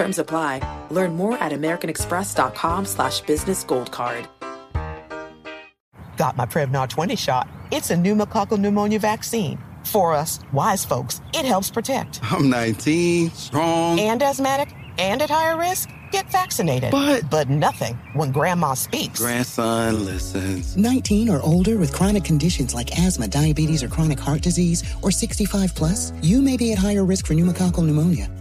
Terms apply. Learn more at americanexpress.com slash business gold card. Got my Prevnar 20 shot. It's a pneumococcal pneumonia vaccine. For us, wise folks, it helps protect. I'm 19, strong. And asthmatic and at higher risk? Get vaccinated. But, but nothing when grandma speaks. Grandson listens. 19 or older with chronic conditions like asthma, diabetes, or chronic heart disease, or 65 plus, you may be at higher risk for pneumococcal pneumonia.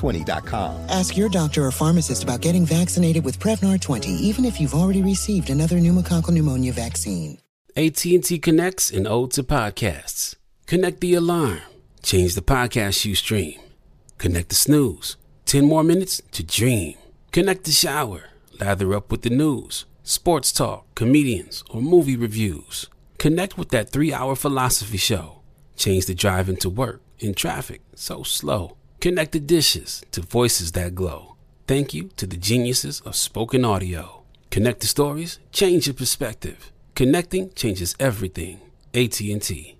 Prevnar20.com. Ask your doctor or pharmacist about getting vaccinated with Prevnar 20, even if you've already received another pneumococcal pneumonia vaccine. AT&T connects and ode to podcasts. Connect the alarm. Change the podcast you stream. Connect the snooze. 10 more minutes to dream. Connect the shower. Lather up with the news, sports talk, comedians, or movie reviews. Connect with that three hour philosophy show. Change the drive into work in traffic so slow. Connect the dishes to voices that glow. Thank you to the geniuses of spoken audio. Connect the stories, change your perspective. Connecting changes everything. AT&T.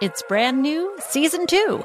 It's brand new, season two.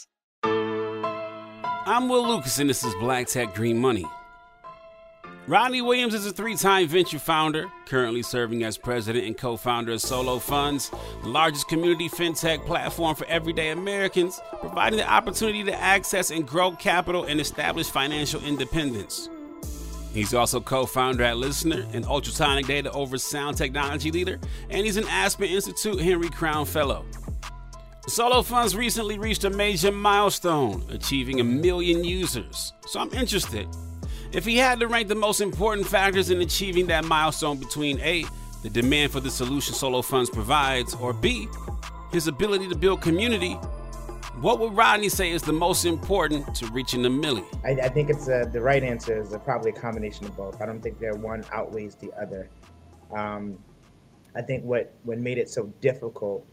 I'm Will Lucas, and this is Black Tech Green Money. Rodney Williams is a three time venture founder, currently serving as president and co founder of Solo Funds, the largest community fintech platform for everyday Americans, providing the opportunity to access and grow capital and establish financial independence. He's also co founder at LISNR, an ultrasonic data over sound technology leader, and he's an Aspen Institute Henry Crown Fellow. Solo Funds recently reached a major milestone, achieving a million users. So I'm interested. If he had to rank the most important factors in achieving that milestone between A, the demand for the solution Solo Funds provides, or B, his ability to build community, what would Rodney say is the most important to reaching a million? I, I think it's a, the right answer is a, probably a combination of both. I don't think that one outweighs the other. Um, I think what, what made it so difficult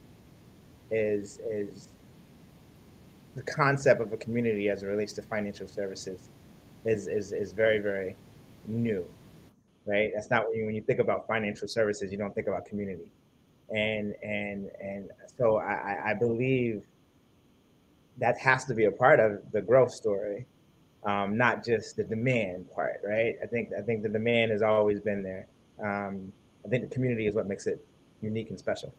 is is the concept of a community as it relates to financial services is is, is very very new right? That's not when you, when you think about financial services you don't think about community. And and and so i i believe that has to be a part of the growth story um, not just the demand part right? I think i think the demand has always been there. Um, i think the community is what makes it unique and special.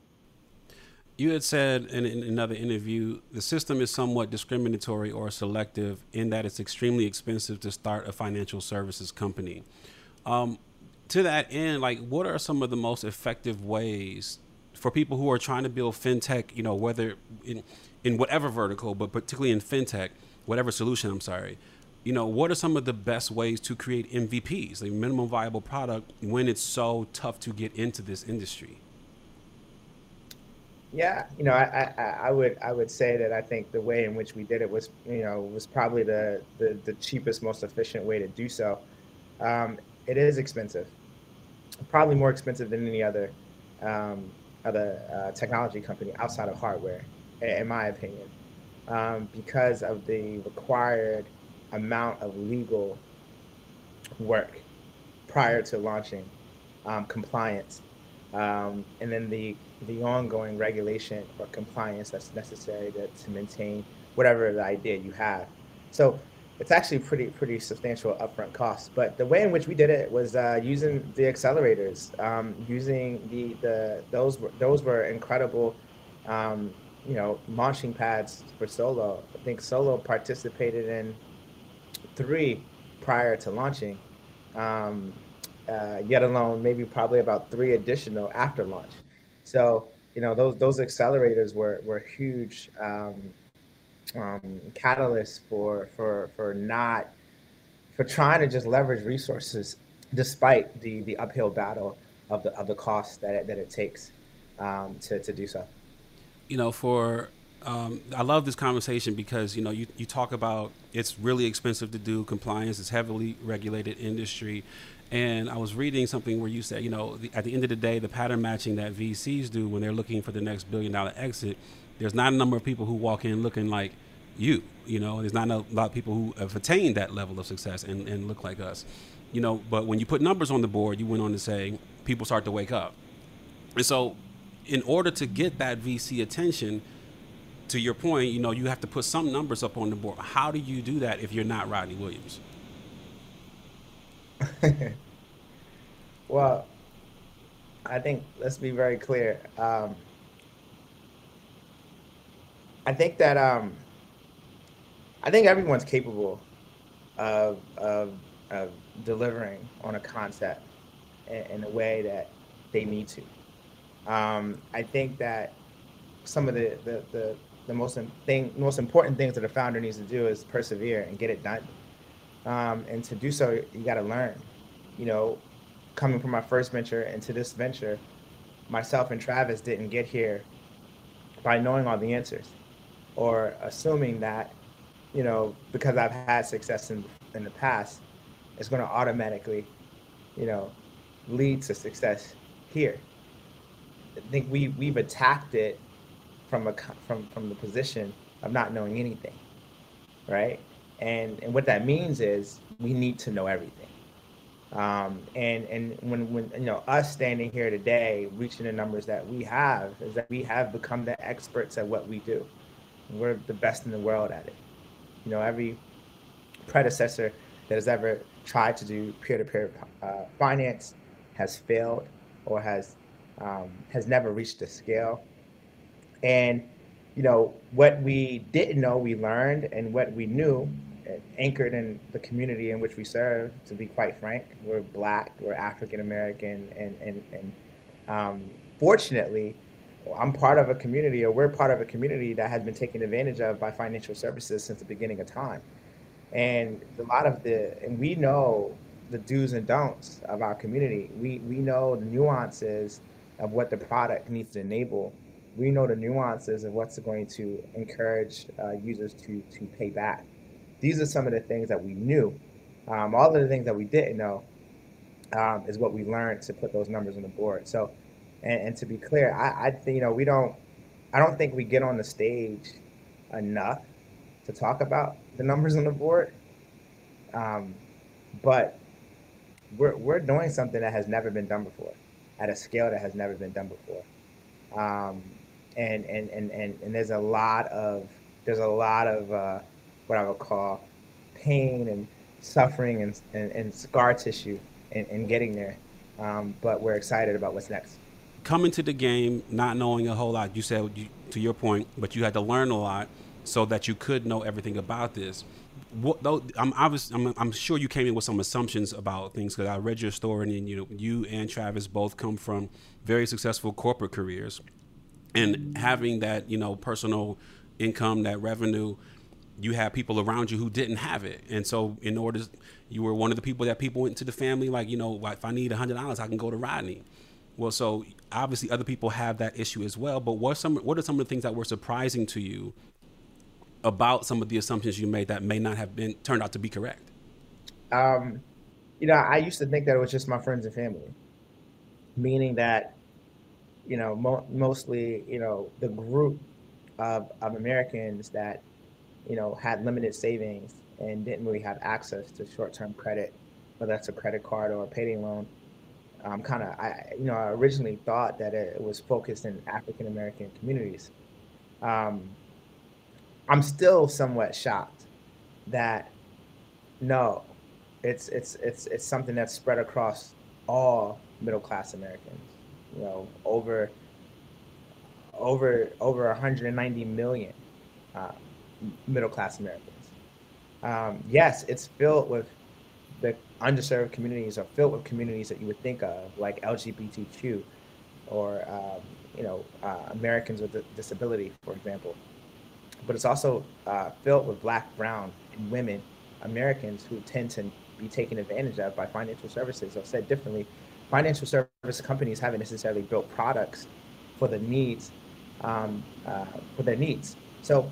You had said in, in, another interview the system is somewhat discriminatory or selective in that it's extremely expensive to start a financial services company. Um, to that end, like, what are some of the most effective ways for people who are trying to build fintech? You know, whether in in whatever vertical, but particularly in fintech, whatever solution. I'm sorry. You know, what are some of the best ways to create MVPs, like minimum viable product, when it's so tough to get into this industry? Yeah, you know, I, I, I, would I would say that I think the way in which we did it was you know was probably the the, the cheapest, most efficient way to do so. Um, it is expensive, probably more expensive than any other um, other uh, technology company outside of hardware, in my opinion, um, because of the required amount of legal work prior to launching, um, compliance, um, and then the the ongoing regulation or compliance that's necessary to, to maintain whatever the idea you have. So it's actually pretty pretty substantial upfront cost. But the way in which we did it was uh, using the accelerators, um, using the the those were those were incredible, um, you know, launching pads for Solo. I think Solo participated in three prior to launching. Um, uh, yet alone maybe probably about three additional after launch. So you know those those accelerators were were huge um, um, catalysts for for for not for trying to just leverage resources despite the the uphill battle of the of the cost that it, that it takes um, to to do so. You know, for um, I love this conversation because you know you, you talk about it's really expensive to do compliance. It's heavily regulated industry, and I was reading something where you said, you know, the, at the end of the day, the pattern matching that VCs do when they're looking for the next billion dollar exit, there's not a number of people who walk in looking like you. You know, there's not a lot of people who have attained that level of success and, and look like us. You know, but when you put numbers on the board, you went on to say people start to wake up. And so, in order to get that VC attention, to your point, you know, you have to put some numbers up on the board. How do you do that if you're not Rodney Williams? well, I think let's be very clear. Um, I think that um, I think everyone's capable of of, of delivering on a concept in, a way that they need to. Um, I think that some of the the, the, the most thing most important things that a founder needs to do is persevere and get it done. Um, and to do so, you got to learn. You know, coming from my first venture into this venture, myself and Travis didn't get here by knowing all the answers or assuming that, you know, because I've had success in, in the past, it's going to automatically, you know, lead to success here. I think we we've attacked it from a from from the position of not knowing anything, right? And and what that means is we need to know everything. Um, and and when when you know us standing here today reaching the numbers that we have is that we have become the experts at what we do. We're the best in the world at it. You know every predecessor that has ever tried to do peer-to-peer uh, finance has failed or has um, has never reached the scale. And you know what we didn't know we learned and what we knew anchored in the community in which we serve. To be quite frank, we're black, we're African American, and and and um, fortunately, I'm part of a community, or we're part of a community that has been taken advantage of by financial services since the beginning of time. And a lot of the, and we know the do's and don'ts of our community. We we know the nuances of what the product needs to enable. We know the nuances of what's going to encourage uh, users to to pay back these are some of the things that we knew. Um, all of the things that we didn't know um, is what we learned to put those numbers on the board. So, and, and to be clear, I, I think you know we don't. I don't think we get on the stage enough to talk about the numbers on the board. Um, but we're we're doing something that has never been done before, at a scale that has never been done before. Um, and, and and and and there's a lot of there's a lot of uh, what I would call pain and suffering and, and, and scar tissue in, in getting there. Um, but we're excited about what's next. coming to the game not knowing a whole lot. You said you, to your point, but you had to learn a lot so that you could know everything about this. What, though, I'm, obvious, I'm, I'm sure you came in with some assumptions about things because I read your story and you know you and Travis both come from very successful corporate careers, and having that you know personal income, that revenue, you have people around you who didn't have it, and so in order, you were one of the people that people went to the family like you know if I need hundred dollars, I can go to Rodney. Well, so obviously other people have that issue as well. But what some what are some of the things that were surprising to you about some of the assumptions you made that may not have been turned out to be correct? Um, you know, I used to think that it was just my friends and family, meaning that, you know, mo- mostly, you know, the group of, of Americans that, you know, had limited savings and didn't really have access to short-term credit, whether that's a credit card or a payday loan. Um, kind of, I, you know, I originally thought that it was focused in African American communities. Um, I'm still somewhat shocked that no, it's it's it's it's something that's spread across all middle class Americans. You know, over over over 190 million uh, middle class Americans. Um, yes, it's filled with the underserved communities are filled with communities that you would think of, like LGBTQ or um, you know uh, Americans with disability, for example but it's also uh, filled with black, brown, and women Americans who tend to be taken advantage of by financial services. Or said differently, financial service companies haven't necessarily built products for the needs um, uh, for their needs. So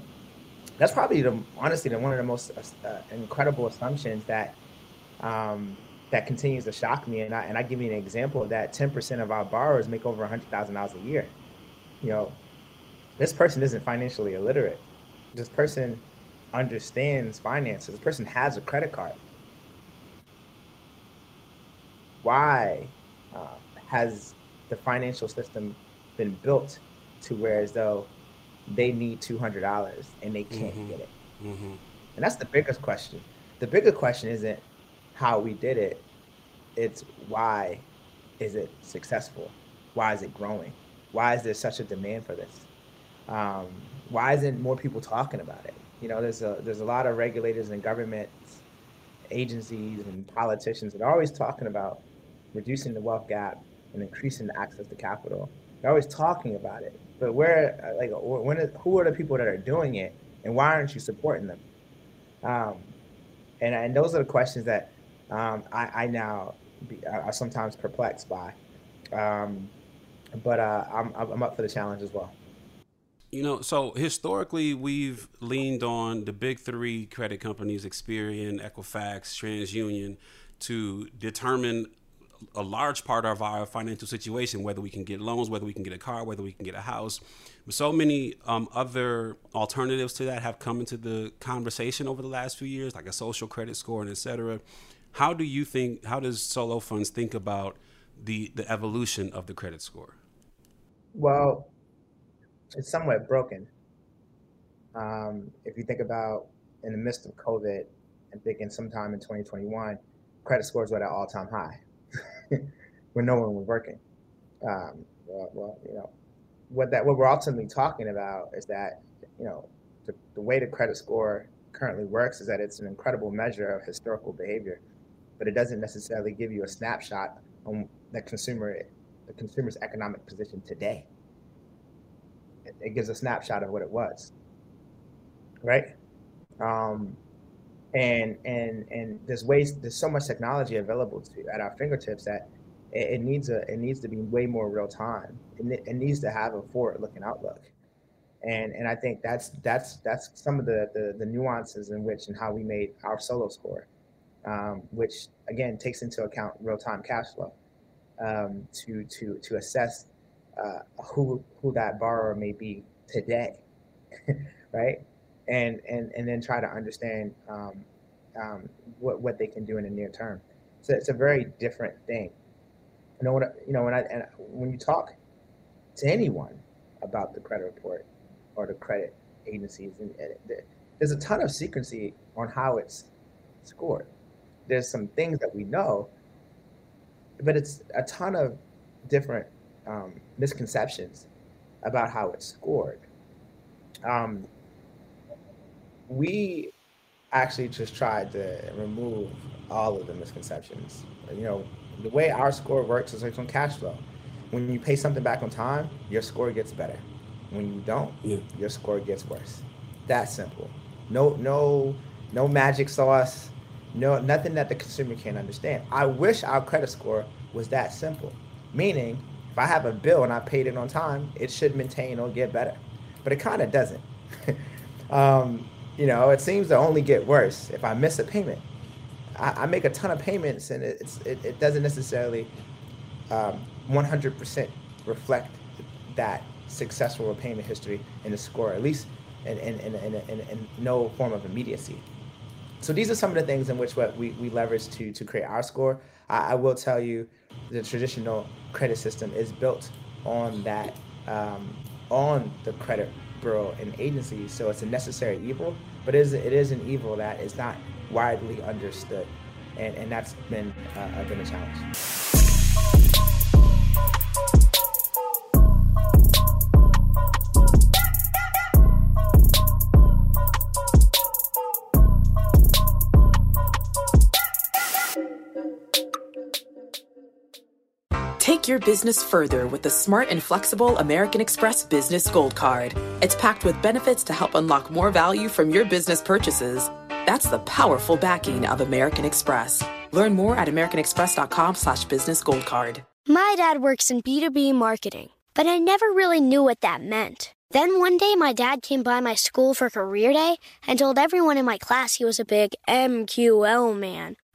that's probably the honestly the, one of the most uh, incredible assumptions that um, that continues to shock me. And I, and I give you an example of that: ten percent of our borrowers make over hundred thousand dollars a year. You know, this person isn't financially illiterate this person understands finances. This person has a credit card. Why uh, has the financial system been built to where as though they need two hundred dollars and they can't mm-hmm. get it? Mm-hmm. And that's the biggest question. The bigger question isn't how we did it; it's why is it successful? Why is it growing? Why is there such a demand for this? Um, why isn't more people talking about it? You know, there's a there's a lot of regulators and government agencies and politicians that are always talking about reducing the wealth gap and increasing the access to capital. They're always talking about it, but where like when who are the people that are doing it, and why aren't you supporting them? Um, and and those are the questions that um, I, I now be, are sometimes perplexed by. Um, but uh, I'm I'm up for the challenge as well. You know, so historically, we've leaned on the big three credit companies, Experian, Equifax, TransUnion, to determine a large part of our financial situation, whether we can get loans, whether we can get a car, whether we can get a house. So many um, other alternatives to that have come into the conversation over the last few years, like a social credit score and et cetera. How do you think, how does Solo Funds think about the, the evolution of the credit score? Well, it's somewhat broken. Um, if you think about in the midst of COVID and thinking sometime in 2021, credit scores were at an all-time high when no one was working. Um, well, well, you know, what that what we're ultimately talking about is that you know the, the way the credit score currently works is that it's an incredible measure of historical behavior, but it doesn't necessarily give you a snapshot on the consumer the consumer's economic position today it gives a snapshot of what it was right um, and and and there's ways there's so much technology available to at our fingertips that it, it needs a it needs to be way more real time it, it needs to have a forward looking outlook and and i think that's that's that's some of the, the the, nuances in which and how we made our solo score um, which again takes into account real time cash flow um, to to to assess uh, who who that borrower may be today, right? And and and then try to understand um, um, what what they can do in the near term. So it's a very different thing. You know I, you know when I and when you talk to anyone about the credit report or the credit agencies, and, and there's a ton of secrecy on how it's scored. There's some things that we know, but it's a ton of different um, misconceptions about how it's scored. Um, we actually just tried to remove all of the misconceptions. You know, the way our score works is like on cash flow. When you pay something back on time, your score gets better. When you don't, Yeah. your score gets worse. That simple. No, no, no magic sauce. No, nothing that the consumer can't understand. I wish our credit score was that simple. Meaning, if I have a bill and I paid it on time, it should maintain or get better. But it kind of doesn't. um, you know, it seems to only get worse if I miss a payment. I, I make a ton of payments, and it's it, it doesn't necessarily um, 100% reflect that successful repayment history in the score, at least in, in, in, in, in, in no form of immediacy. So these are some of the things in which what we, we leverage to, to create our score. I, I will tell you the traditional credit system is built on that, um, on the credit bureau and agencies. So it's a necessary evil, but it is, it is an evil that is not widely understood. And, and that's been, uh, been a challenge. Business further with the smart and flexible American Express Business Gold Card. It's packed with benefits to help unlock more value from your business purchases. That's the powerful backing of American Express. Learn more at americanexpress.com slash business gold card. My dad works in B2B marketing, but I never really knew what that meant. Then one day, my dad came by my school for career day and told everyone in my class he was a big MQL man.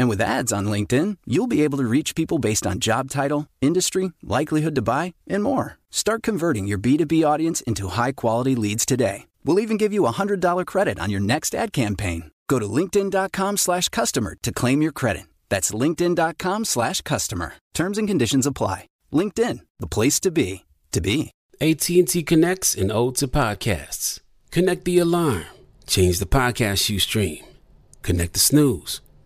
And with ads on LinkedIn, you'll be able to reach people based on job title, industry, likelihood to buy, and more. Start converting your B2B audience into high quality leads today. We'll even give you a $100 credit on your next ad campaign. Go to linkedin.com slash customer to claim your credit. That's linkedin.com slash customer. Terms and conditions apply. LinkedIn, the place to be, to be. AT&T connects and ode to podcasts. Connect the alarm. Change the podcast you stream. Connect the snooze.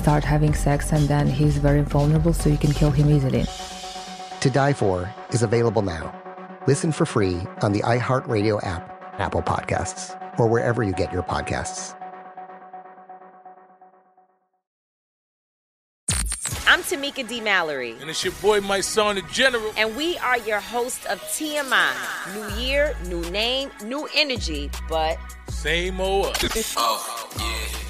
start having sex, and then he's very vulnerable, so you can kill him easily. To Die For is available now. Listen for free on the iHeartRadio app, Apple Podcasts, or wherever you get your podcasts. I'm Tamika D. Mallory. And it's your boy, Mysonne, the general. And we are your hosts of TMI. New year, new name, new energy, but same old us. oh, yeah.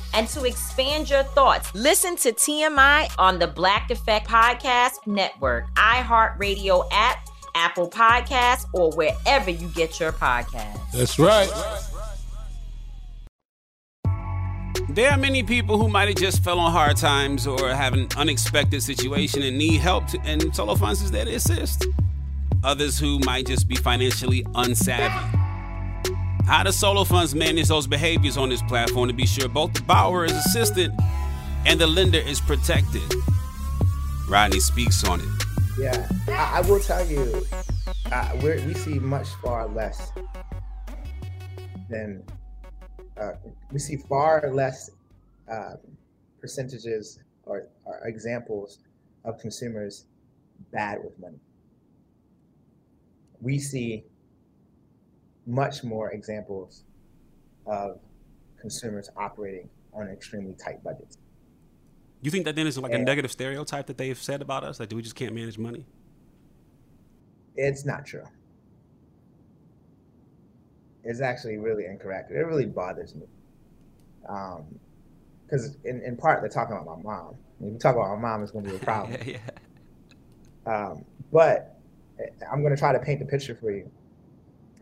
and to expand your thoughts, listen to TMI on the Black Effect Podcast Network, iHeartRadio app, Apple Podcasts, or wherever you get your podcasts. That's right. There are many people who might have just fell on hard times or have an unexpected situation and need help, to, and Solo Funds is there to assist. Others who might just be financially unsavvy. How does Solo Funds manage those behaviors on this platform to be sure both the borrower is assisted and the lender is protected? Rodney speaks on it. Yeah, I, I will tell you, uh, we see much far less than uh, we see far less um, percentages or, or examples of consumers bad with money. We see much more examples of consumers operating on extremely tight budgets. You think that then is like a negative stereotype that they've said about us? Like, do we just can't manage money? It's not true. It's actually really incorrect. It really bothers me. Because in, in part, they're talking about my mom. If you talk about my mom, it's going to be a problem. yeah. Um, but eh, I'm going to try to paint the picture for you.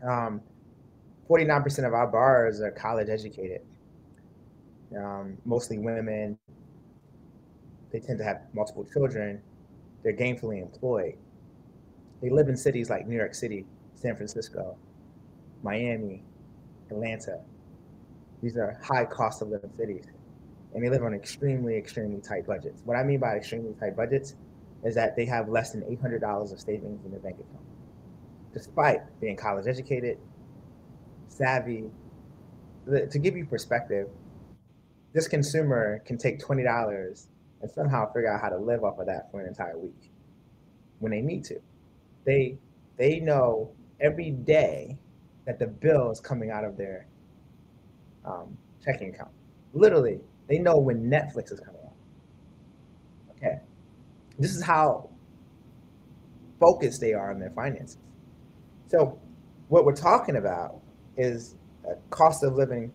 Um, 49% of our borrowers are college educated, um, mostly women. They tend to have multiple children. They're gainfully employed. They live in cities like New York City, San Francisco, Miami, Atlanta. These are high cost of living cities. And they live on extremely, extremely tight budgets. What I mean by extremely tight budgets is that they have less than $800 of savings in their bank account, despite being college educated, savvy. To give you perspective, this consumer can take $20 and somehow figure out how to live off of that for an entire week when they need to. They they know every day that the bill is coming out of their um, checking account. Literally, they know when Netflix is coming out. Okay, this is how focused they are on their finances. So, what we're talking about is a cost of living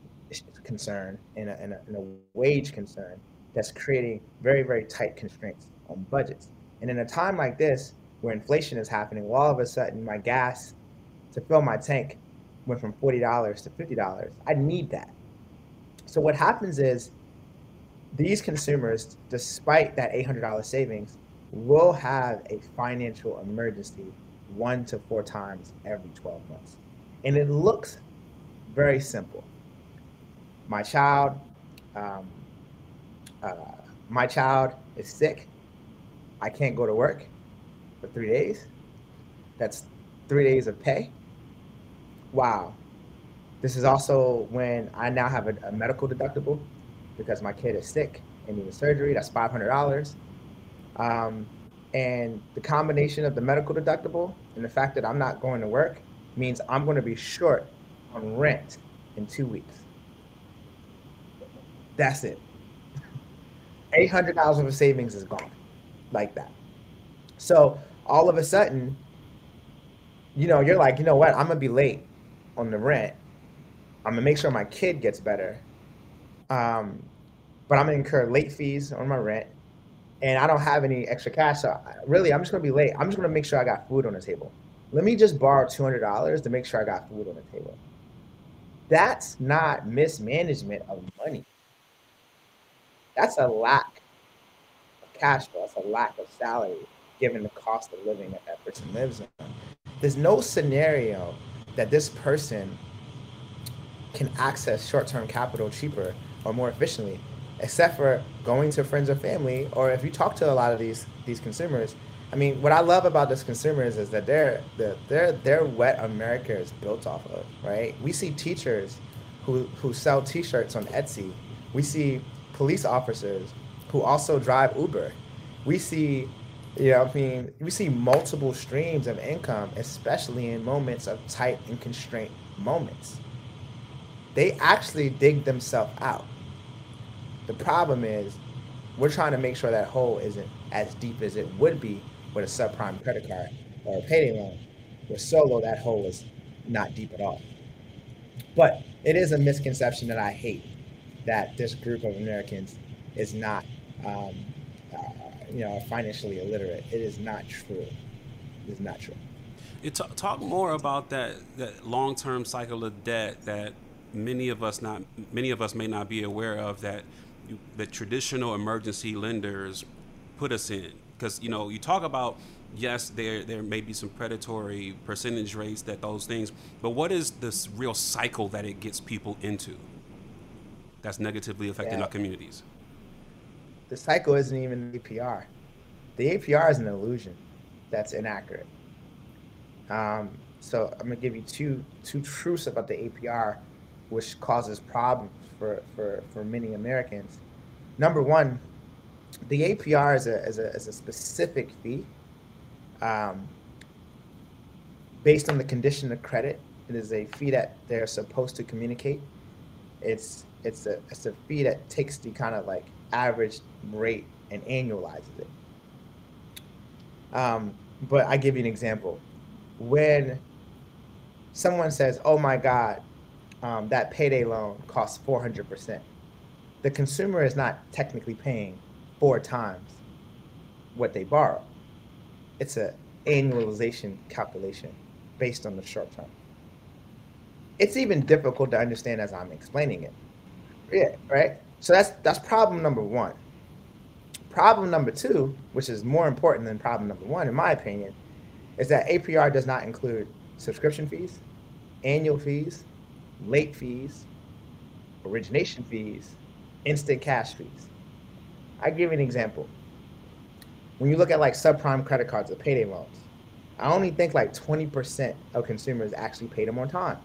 concern and a, and a, and a wage concern that's creating very, very tight constraints on budgets. And in a time like this, where inflation is happening, well, all of a sudden, my gas to fill my tank went from $40 to $50. I need that. So, what happens is these consumers, despite that $800 savings, will have a financial emergency one to four times every 12 months. And it looks very simple. My child, um, uh, my child is sick. I can't go to work for three days. That's three days of pay. Wow. This is also when I now have a, a medical deductible because my kid is sick and needs surgery. That's five hundred dollars. Um, and the combination of the medical deductible and the fact that I'm not going to work means I'm going to be short on rent in two weeks. That's it. Eight hundred dollars of savings is gone, like that. So all of a sudden, you know, you're like, you know what? I'm gonna be late on the rent. I'm gonna make sure my kid gets better. Um, but I'm gonna incur late fees on my rent, and I don't have any extra cash. So I- really, I'm just gonna be late. I'm just gonna make sure I got food on the table. Let me just borrow two hundred dollars to make sure I got food on the table. That's not mismanagement of money. That's a lack of cash flow. That's a lack of salary, given the cost of living that that person lives in. There's no scenario that this person can access short-term capital cheaper or more efficiently, except for going to friends or family. Or if you talk to a lot of these these consumers, I mean, what I love about this consumers is that they're they're they're what America is built off of, right? We see teachers who who sell T-shirts on Etsy. We see police officers who also drive Uber. We see, you know, I mean, we see multiple streams of income, especially in moments of tight and constraint moments. They actually dig themselves out. The problem is we're trying to make sure that hole isn't as deep as it would be with a subprime credit card or a payday loan. With solo, that hole is not deep at all. But it is a misconception that I hate that this group of Americans is not, um, uh, you know, financially illiterate. It is not true. It is not true. T- talk more about that that long term cycle of debt that many of us not many of us may not be aware of that that traditional emergency lenders put us in because you know you talk about yes there there may be some predatory percentage rates that those things but what is this real cycle that it gets people into that's negatively affecting Yeah. our communities The cycle isn't even the APR. The APR is an illusion that's inaccurate. Um, so I'm gonna give you two two truths about the APR, which causes problems for for, for many Americans. Number one, the APR is a is a, is a specific fee um, based on the condition of credit. It is a fee that they're supposed to communicate. It's it's a it's a fee that takes the kind of like average rate and annualizes it. Um, but I give you an example. When someone says, "Oh my God, um, that payday loan costs four hundred percent," the consumer is not technically paying four times what they borrow. It's an annualization calculation based on the short term. It's even difficult to understand as I'm explaining it. Yeah, right. So that's that's problem number one. Problem number two, which is more important than problem number one, in my opinion, is that APR does not include subscription fees, annual fees, late fees, origination fees, instant cash fees. I give you an example. When you look at like subprime credit cards or payday loans, I only think like 20% of consumers actually pay them on time.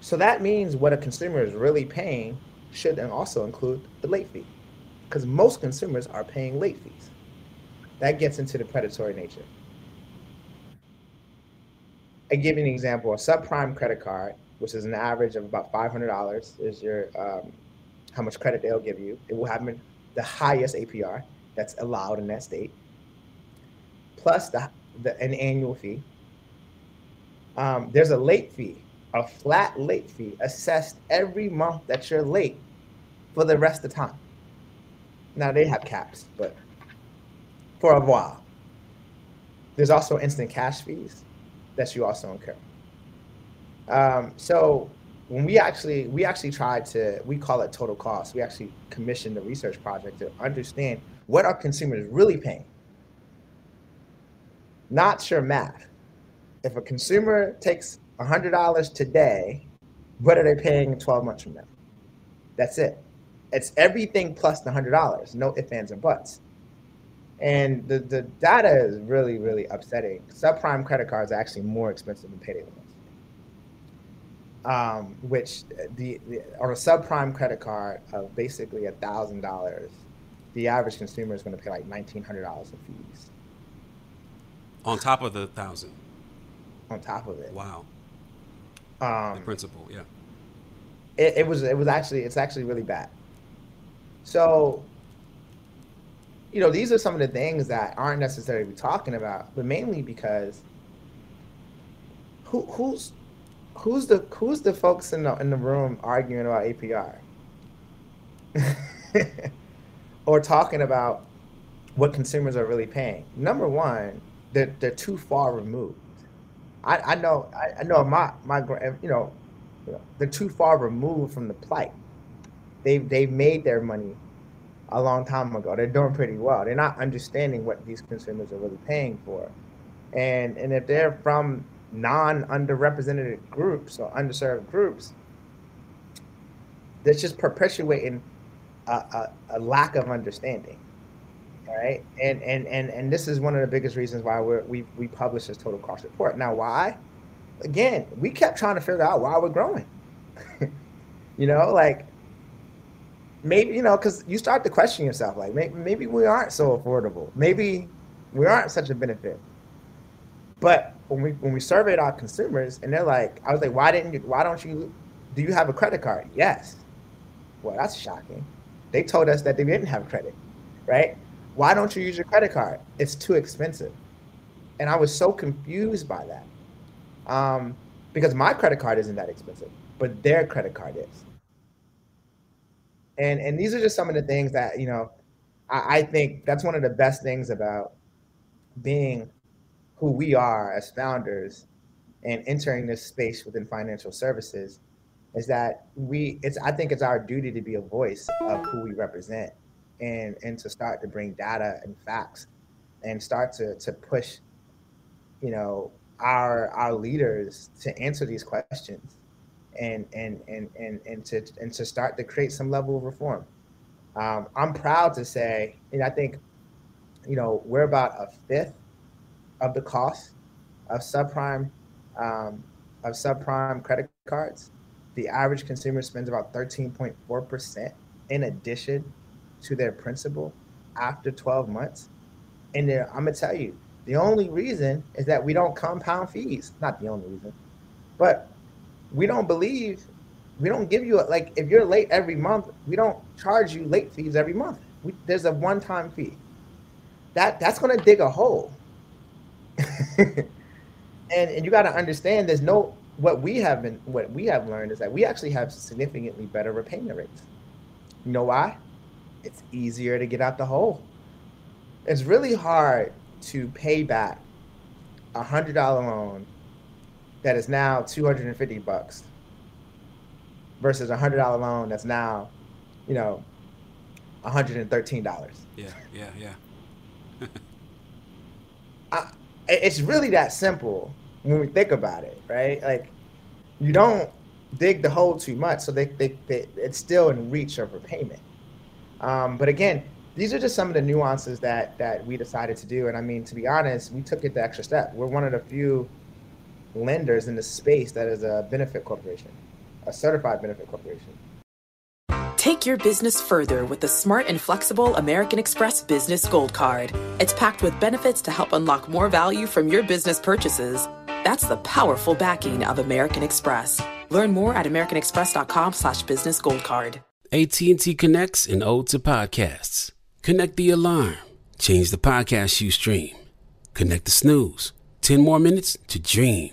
So that means what a consumer is really paying should also include the late fee. Because most consumers are paying late fees. That gets into the predatory nature. I give you an example. A subprime credit card, which is an average of about $500, is your um, how much credit they'll give you. It will have the highest APR that's allowed in that state, plus the, the an annual fee. Um, there's a late fee, a flat late fee assessed every month that you're late for the rest of the time. Now they have caps, but for a while. There's also instant cash fees that you also incur. Um, so when we actually we actually tried to we call it total cost. We actually commissioned a research project to understand what are consumers really paying. Not your math. If a consumer takes $100 today, what are they paying 12 months from now? That's it. It's everything plus the $100, no ifs, ands, and buts. And the, the data is really, really upsetting. Subprime credit cards are actually more expensive than payday loans. Um, which the, the on a subprime credit card of basically a thousand dollars, the average consumer is going to pay like nineteen hundred dollars in fees on top of the thousand on top of it. wow Um, the principal yeah it, it was it was actually it's actually really bad. So, you know, these are some of the things that aren't necessarily talking about, but mainly because who who's who's the who's the folks in the in the room arguing about APR or talking about what consumers are really paying? Number one, they're they're too far removed. I, I know I, I know my my gra- you know you know, they're too far removed from the plight. They've they've made their money a long time ago. They're doing pretty well. They're not understanding what these consumers are really paying for, and and if they're from non underrepresented groups or underserved groups, that's just perpetuating a, a, a lack of understanding. Right. and and and and this is one of the biggest reasons why we're, we we publish this total cost report. Now, why? Again, we kept trying to figure out why we're growing. you know, like maybe you know, because you start to question yourself, like maybe maybe we aren't so affordable. Maybe we aren't such a benefit. But when we when we surveyed our consumers, and they're like, I was like, why didn't you? Why don't you? Do you have a credit card? Yes. Well, that's shocking. They told us that they didn't have credit, right? Why don't you use your credit card? It's too expensive. And I was so confused by that. Um, because my credit card isn't that expensive, but their credit card is. And and these are just some of the things that, you know, I, I think that's one of the best things about being who we are as founders and entering this space within financial services is that we it's I think it's our duty to be a voice of who we represent and and to start to bring data and facts and start to to push you know our our leaders to answer these questions and and and and, and to and to start to create some level of reform um, i'm proud to say and i think you know we're about a fifth of the cost of subprime um, of subprime credit cards the average consumer spends about 13.4% in addition to their principal after 12 months. And I'm to tell you, the only reason is that we don't compound fees. Not the only reason, but we don't believe, we don't give you, a, like, if you're late every month, we don't charge you late fees every month. We, there's a one time fee. That That's going to dig a hole. and, and you got to understand there's no what we have been what we have learned is that we actually have significantly better repayment rates. You know why? It's easier to get out the hole. It's really hard to pay back a hundred dollar loan that is now two hundred and fifty bucks versus a hundred dollar loan that's now, you know, hundred and thirteen dollars. Yeah, yeah, yeah. I, it's really that simple when we think about it, right? Like you don't dig the hole too much, so they, they, they it's still in reach of repayment. Um, but again, these are just some of the nuances that that we decided to do. And I mean, to be honest, we took it the extra step. We're one of the few lenders in the space that is a benefit corporation, a certified benefit corporation. Take your business further with the smart and flexible American Express Business Gold Card. It's packed with benefits to help unlock more value from your business purchases. That's the powerful backing of American Express. Learn more at americanexpress.com slash business gold card. AT&T connects and ode to podcasts. Connect the alarm. Change the podcast you stream. Connect the snooze. 10 more minutes to dream.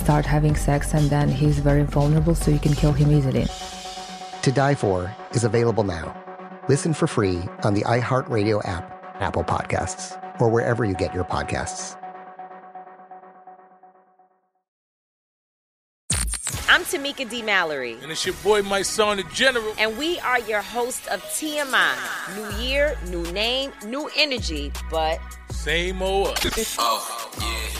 start having sex, and then he's very vulnerable, so you can kill him easily. To Die For is available now. Listen for free on the iHeartRadio app, Apple Podcasts, or wherever you get your podcasts. I'm Tamika D. Mallory. And it's your boy, Mysonne, the General. And we are your host of TMI. New year, new name, new energy, but. Same old. oh, yeah.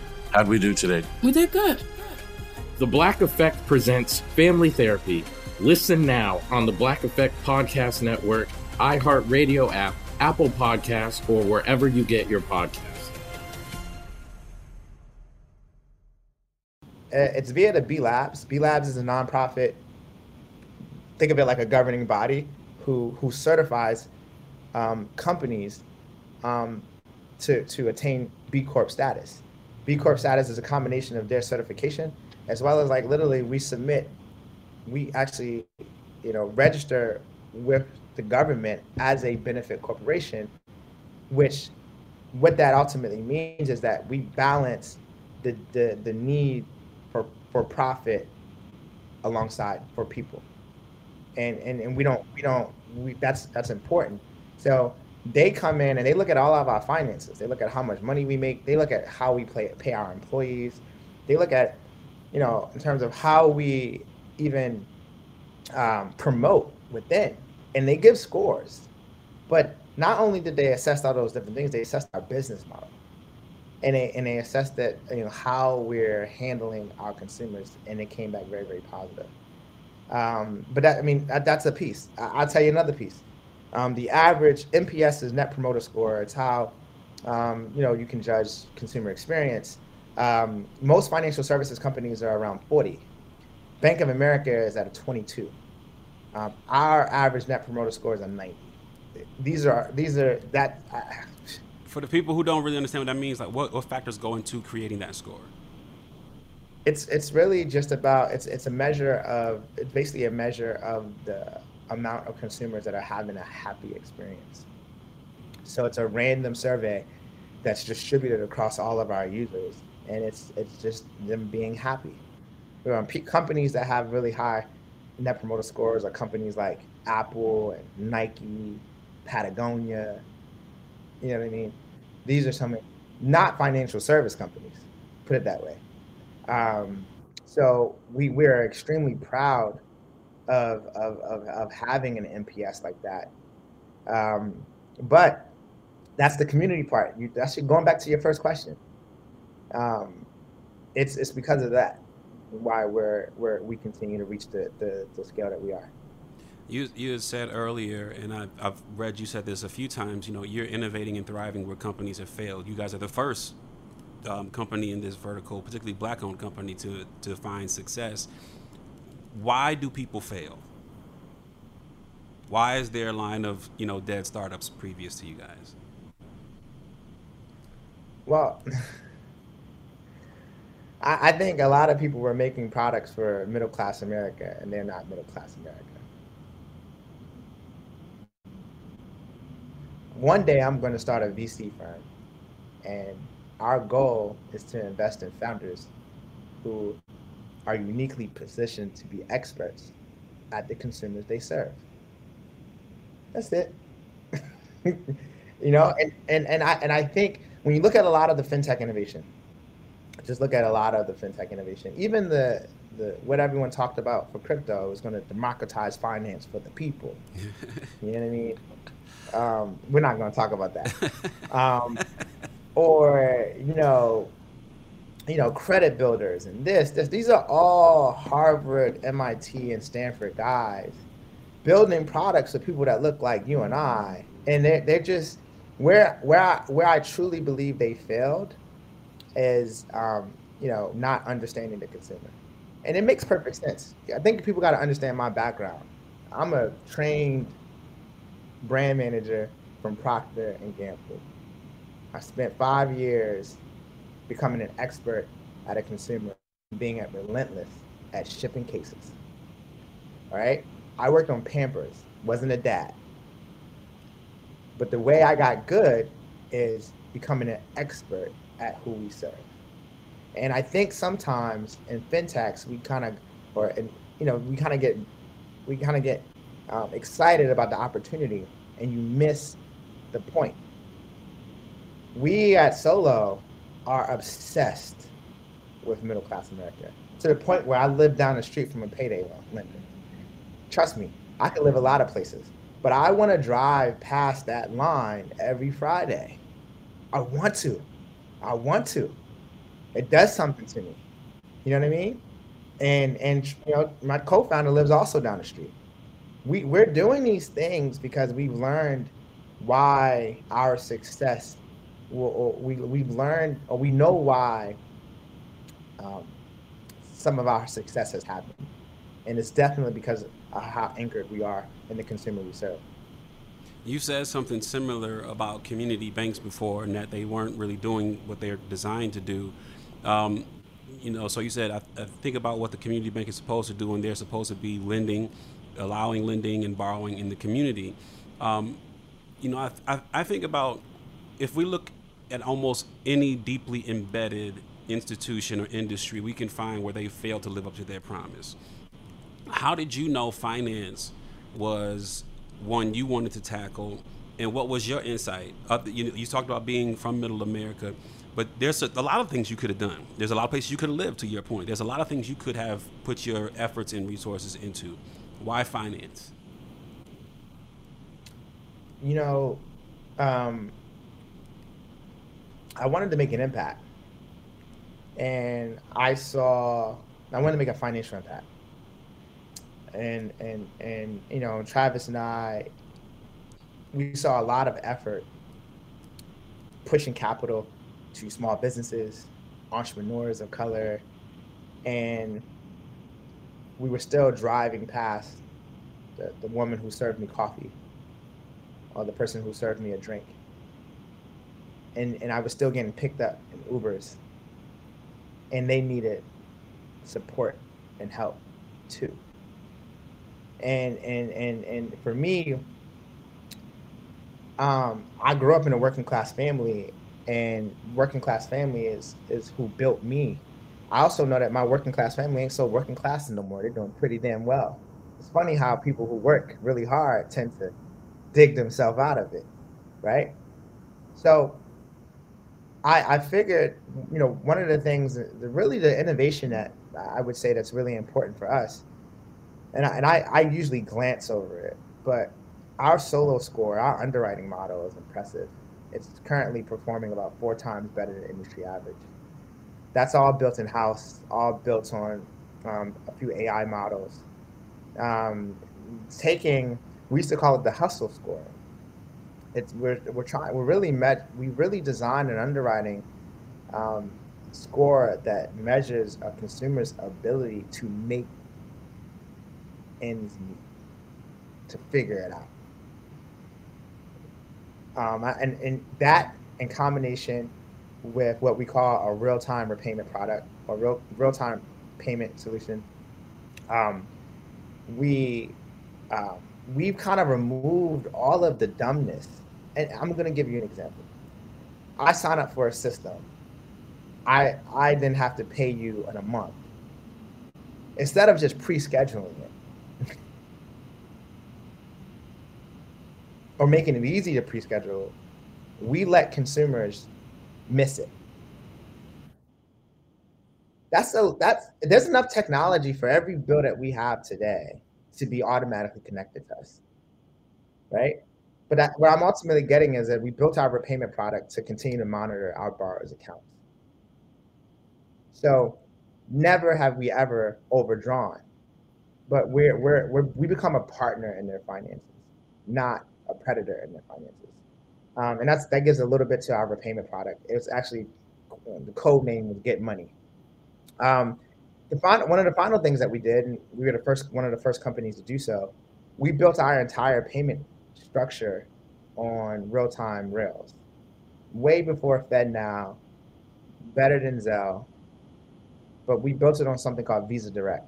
how'd we do today? We did good. The Black Effect presents Family Therapy. Listen now on the Black Effect Podcast Network, iHeartRadio app, Apple Podcasts, or wherever you get your podcasts. Uh, It's via the B Labs. B Labs is a nonprofit. Think of it like a governing body who who certifies um, companies um, to to attain B Corp status. B Corp status is a combination of their certification as well as like literally we submit, we actually, you know, register with the government as a benefit corporation, which what that ultimately means is that we balance the the, the need for for profit alongside for people. And and, and we don't we don't we that's that's important. So they come in and they look at all of our finances. They look at how much money we make. They look at how we play, pay our employees. They look at you know in terms of how we even um, promote within. And they give scores. But not only did they assess all those different things they assessed our business model. And they and they assessed that you know how we're handling our consumers. And it came back very very positive. Um, but that i mean that, that's a piece. I, i'll tell you another piece um, the average nps is net promoter score it's how um, you know you can judge consumer experience. Um, most financial services companies are around 40 bank of america is at a 22 um, our average net promoter score is a 90 these are these are that uh, For the people who don't really understand what that means, like what, what factors go into creating that score? it's it's really just about it's it's a measure of it's basically a measure of the amount of consumers that are having a happy experience. So it's a random survey that's distributed across all of our users, and it's it's just them being happy. Pe- companies that have really high net promoter scores are companies like Apple and Nike, Patagonia. You know what I mean? These are some not financial service companies. Put it that way. Um, so we we are extremely proud of of, of, of having an NPS like that. Um, but that's the community part. You that's going back to your first question. Um, it's it's because of that why we're we're we continue to reach the, the, the scale that we are. You you had said earlier, and I've, I've read you said this a few times. You know, you're innovating and thriving where companies have failed. You guys are the first um, company in this vertical, particularly black-owned company, to to find success. Why do people fail? Why is there a line of you know dead startups previous to you guys? Well, I, I think a lot of people were making products for middle class America, and they're not middle class America. One day I'm going to start a VC firm, and our goal is to invest in founders who are uniquely positioned to be experts at the consumers they serve. That's it. you know, and, and, and I and I think when you look at a lot of the fintech innovation, just look at a lot of the fintech innovation, even the the what everyone talked about for crypto was going to democratize finance for the people. you know what I mean? Um, we're not going to talk about that. Um, or you know, you know, credit builders and this, this. These are all Harvard, MIT, and Stanford guys building products for people that look like you and I, and they're they're just where where I, where I truly believe they failed is um, you know not understanding the consumer. and it makes perfect sense. I think people got to understand my background. I'm a trained brand manager from Procter and Gamble. I spent five years becoming an expert at a consumer, being at relentless at shipping cases. All right, I worked on Pampers, wasn't a dad. But the way I got good is becoming an expert at who we serve. And I think sometimes in fintechs we kind of, or in, you know, we kind of get, we kind of get um, excited about the opportunity, and you miss the point. We at Solo are obsessed with middle class America to the point where I live down the street from a payday lender. Trust me, I could live a lot of places, but I want to drive past that line every Friday. I want to. I want to. It does something to me. You know what I mean? And and you know, my co-founder lives also down the street. We we're doing these things because we've learned why our success. We we've learned or we know why um, some of our success has happened, and it's definitely because of how anchored we are in the consumer we serve. You said something similar about community banks before, and that they weren't really doing what they're designed to do. Um, you know, so you said I, I, think about what the community bank is supposed to do, and they're supposed to be lending, allowing lending and borrowing in the community. Um, you know, I, I, I think about if we look at almost any deeply embedded institution or industry, we can find where they failed to live up to their promise. How did you know finance was one you wanted to tackle, and what was your insight? You, you talked about being from Middle America. But there's a, a, lot of things you could have done. There's a lot of places you could have lived, to your point. There's a lot of things you could have put your efforts and resources into. Why finance? You know, um, I wanted to make an impact. And I saw, I wanted to make a financial impact. And, and, and, you know, Travis and I, we saw a lot of effort pushing capital to small businesses, entrepreneurs of color, and we were still driving past the, the woman who served me coffee or the person who served me a drink. And, and I was still getting picked up in Ubers. And they needed support and help too. And and and and for me, um, I grew up in a working class family and working class family is is who built me. I also know that my working class family ain't so working class no more. They're doing pretty damn well. It's funny how people who work really hard tend to dig themselves out of it, right? So I I figured, you know, one of the things, really the innovation that I would say that's really important for us, and I, and I, I usually glance over it, but our solo score, our underwriting model is impressive it's currently performing about four times better than industry average. That's all built in house, all built on um, a few AI models. Um, taking, we used to call it the hustle score. It's we're we're trying we're really met we really designed an underwriting um, score that measures a consumer's ability to make ends meet, to figure it out. Um, and, and that in combination with what we call a real-time repayment product or real real-time payment solution, um, we uh, we've kind of removed all of the dumbness. And I'm going to give you an example. I sign up for a system. I I then have to pay you in a month instead of just pre-scheduling it. or making it easy to pre-schedule, we let consumers miss it. That's a that's there's enough technology for every bill that we have today to be automatically connected to us, right? But what I'm ultimately getting is that we built our repayment product to continue to monitor our borrowers' accounts. So never have we ever overdrawn, but we're, we're, we're we become a partner in their finances, not a predator in their finances. Um, and that's that gives a little bit to our repayment product. It's actually the code name was Get Money. Um, the final, one of the final things that we did, and we were the first one of the first companies to do so, we built our entire payment structure on real-time rails, way before FedNow, better than Zelle, but we built it on something called Visa Direct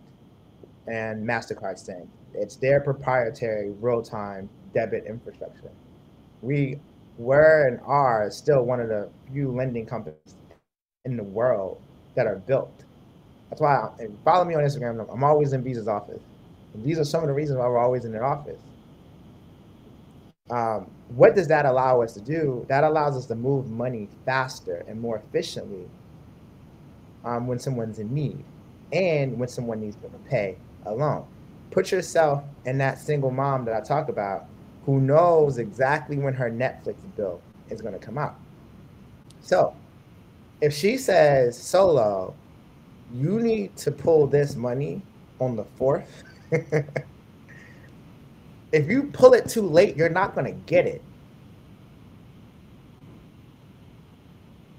and Mastercard Send. It's their proprietary real-time debit infrastructure. We were and are still one of the few lending companies in the world that are built. That's why, I, follow me on Instagram. I'm always in Visa's office. And these are some of the reasons why we're always in their office. Um, what does that allow us to do? That allows us to move money faster and more efficiently um, when someone's in need and when someone needs to pay a loan. Put yourself in that single mom that I talk about who knows exactly when her Netflix bill is going to come out. So if she says, Solo, you need to pull this money on the fourth, if you pull it too late, you're not going to get it.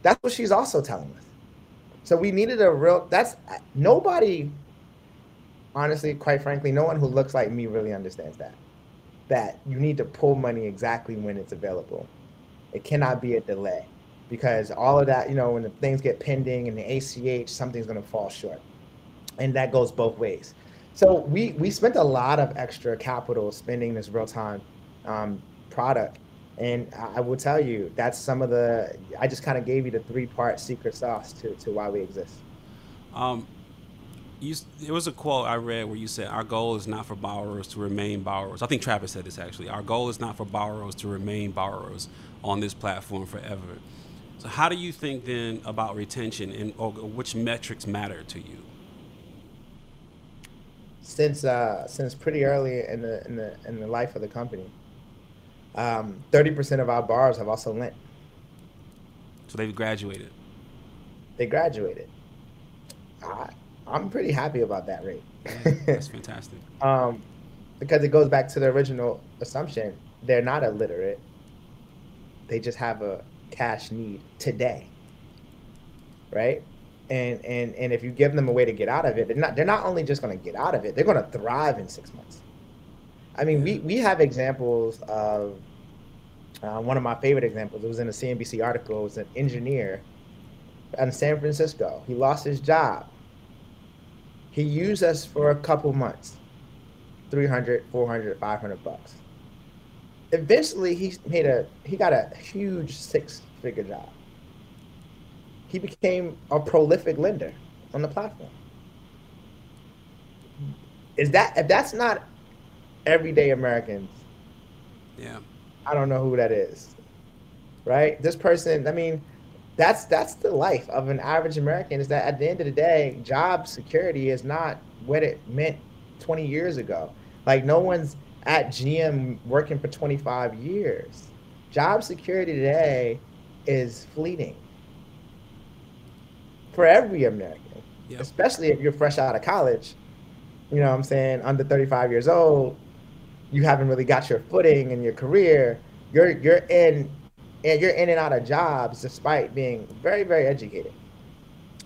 That's what she's also telling us. So we needed a real, that's nobody, honestly, quite frankly, no one who looks like me really understands that that you need to pull money exactly when it's available. It cannot be a delay because all of that, you know, when the things get pending and the ACH, something's going to fall short. And that goes both ways. So we, we spent a lot of extra capital spending this real time um, product. And I will tell you, that's some of the, I just kind of gave you the three part secret sauce to, to why we exist. Um, you, there was a quote I read where you said, "Our goal is not for borrowers to remain borrowers." I think Travis said this actually. Our goal is not for borrowers to remain borrowers on this platform forever. So, how do you think then about retention, and or which metrics matter to you? Since uh, since pretty early in the in the in the life of the company, um, thirty percent of our borrowers have also lent. So they've graduated. They graduated. Uh, I'm pretty happy about that rate. That's fantastic. um, because it goes back to the original assumption. They're not illiterate. They just have a cash need today. Right? And and and if you give them a way to get out of it, they're not they're not only just gonna get out of it, they're gonna thrive in six months. I mean, we we have examples of uh, one of my favorite examples. It was in a CNBC article. It was an engineer in San Francisco. He lost his job he used us for a couple months 300 400 500 bucks eventually he made a he got a huge six figure job he became a prolific lender on the platform is that if that's not everyday americans yeah i don't know who that is right this person i mean that's that's the life of an average American. Is that at the end of the day, job security is not what it meant 20 years ago. Like no one's at GM working for 25 years. Job security today is fleeting for every American, yep. especially if you're fresh out of college. You know what I'm saying? Under 35 years old, you haven't really got your footing in your career. You're you're in and you're in and out of jobs despite being very, very educated.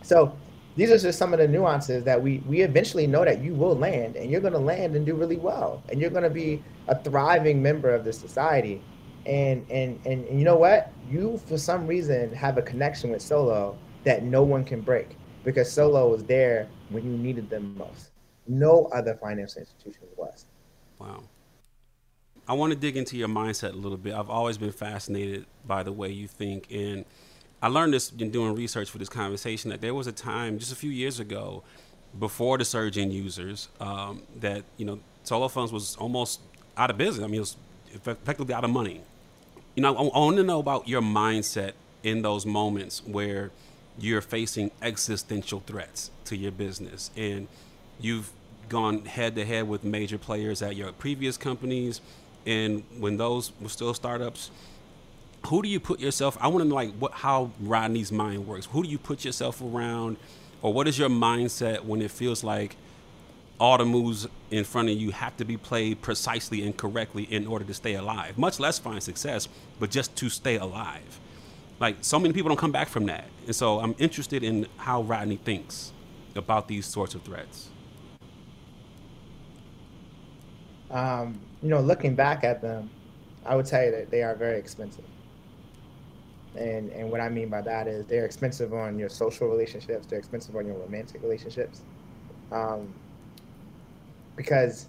So these are just some of the nuances that we we eventually know that you will land and you're going to land and do really well and you're going to be a thriving member of the society and, and and and you know what you for some reason have a connection with solo that no one can break because solo was there when you needed them most no other financial institution was wow I want to dig into your mindset a little bit. I've always been fascinated by the way you think. And I learned this in doing research for this conversation that there was a time just a few years ago before the surge in users um, that, you know, Solo Funds was almost out of business. I mean, it was effectively out of money. You know, I, I want to know about your mindset in those moments where you're facing existential threats to your business and you've gone head to head with major players at your previous companies and when those were still startups, who do you put yourself? I want to know like what how Rodney's mind works. Who do you put yourself around, or what is your mindset when it feels like all the moves in front of you have to be played precisely and correctly in order to stay alive? Much less find success, but just to stay alive. Like so many people don't come back from that, and so I'm interested in how Rodney thinks about these sorts of threats? Um, you know, looking back at them, I would tell you that they are very expensive. And and what I mean by that is they're expensive on your social relationships. They're expensive on your romantic relationships, um, because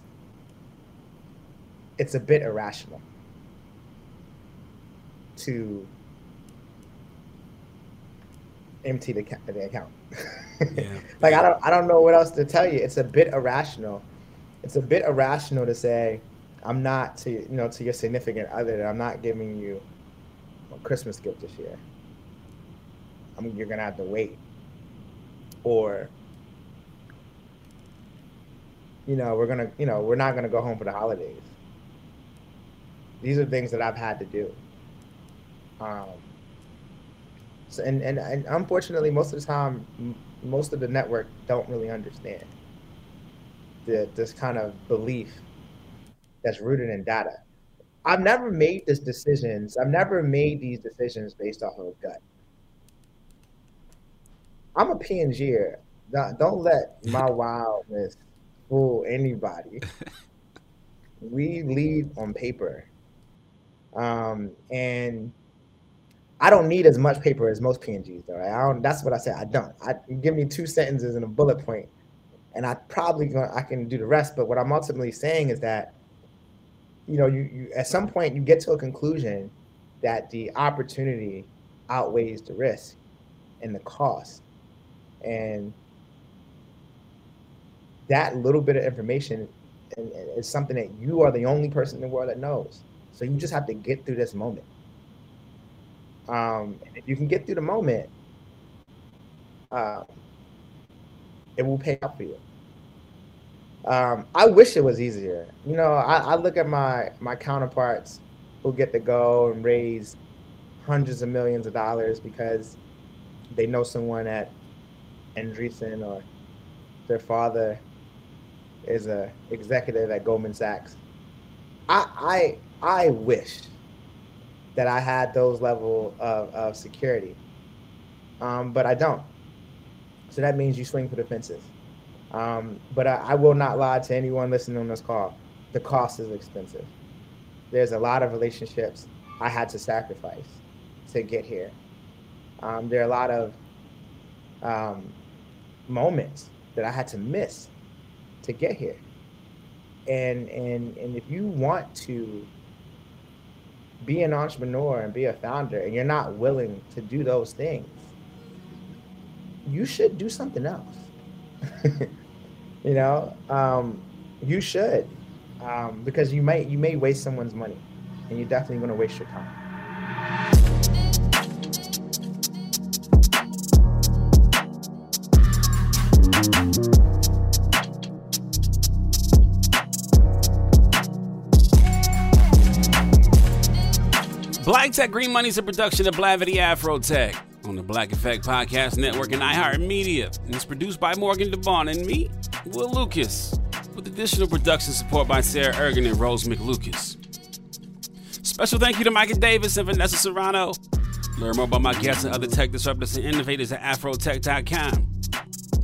it's a bit irrational to empty the, the account. yeah. like I don't I don't know what else to tell you. It's a bit irrational. It's a bit irrational to say I'm not to you know to your significant other. that I'm not giving you a Christmas gift this year. I mean, you're gonna have to wait, or you know, we're gonna you know we're not gonna go home for the holidays. These are things that I've had to do. Um, so, and, and, and unfortunately, most of the time, most of the network don't really understand the, this kind of belief that's rooted in data. I've never made these decisions. I've never made these decisions based off of gut. I'm a P&Ger. Don't, don't let my wildness fool anybody. we lead on paper. Um, and I don't need as much paper as most P&Gs, though. Right? I don't. That's what I said. I don't. I give me two sentences and a bullet point, and I probably gonna, I can do the rest. But what I'm ultimately saying is that, you know, you, you at some point you get to a conclusion that the opportunity outweighs the risk and the cost, and that little bit of information is something that you are the only person in the world that knows. So you just have to get through this moment. Um, if you can get through the moment, uh, it will pay off for you. Um, I wish it was easier. You know, I, I, look at my my counterparts who get to go and raise hundreds of millions of dollars because they know someone at Andreessen or their father is a executive at Goldman Sachs. I I I wish that I had those level of, of security. Um, but I don't. So that means you swing for the fences. Um, but I, I, will not lie to anyone listening on this call. The cost is expensive. There's a lot of relationships I had to sacrifice to get here. Um, there are a lot of um, moments that I had to miss to get here. And and and if you want to be an entrepreneur and be a founder and you're not willing to do those things, you should do something else. you know, um, you should, um, because you might you may waste someone's money, and you're definitely going to waste your time. Tech Green Money is a production of Blavity AfroTech on the Black Effect Podcast Network and iHeartMedia. And it's produced by Morgan DeBon and me, Will Lucas, with additional production support by Sarah Ergen and Rose McLucas. Special thank you to Micah Davis and Vanessa Serrano. Learn more about my guests and other tech disruptors and innovators at afrotech.com.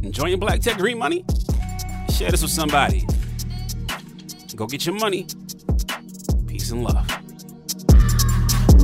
Enjoying Black Tech Green Money? Share this with somebody. Go get your money. Peace and love.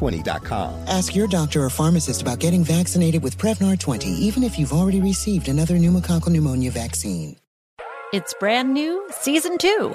Prevnar20.com. Ask your doctor or pharmacist about getting vaccinated with Prevnar 20, even if you've already received another pneumococcal pneumonia vaccine. It's brand new, season two.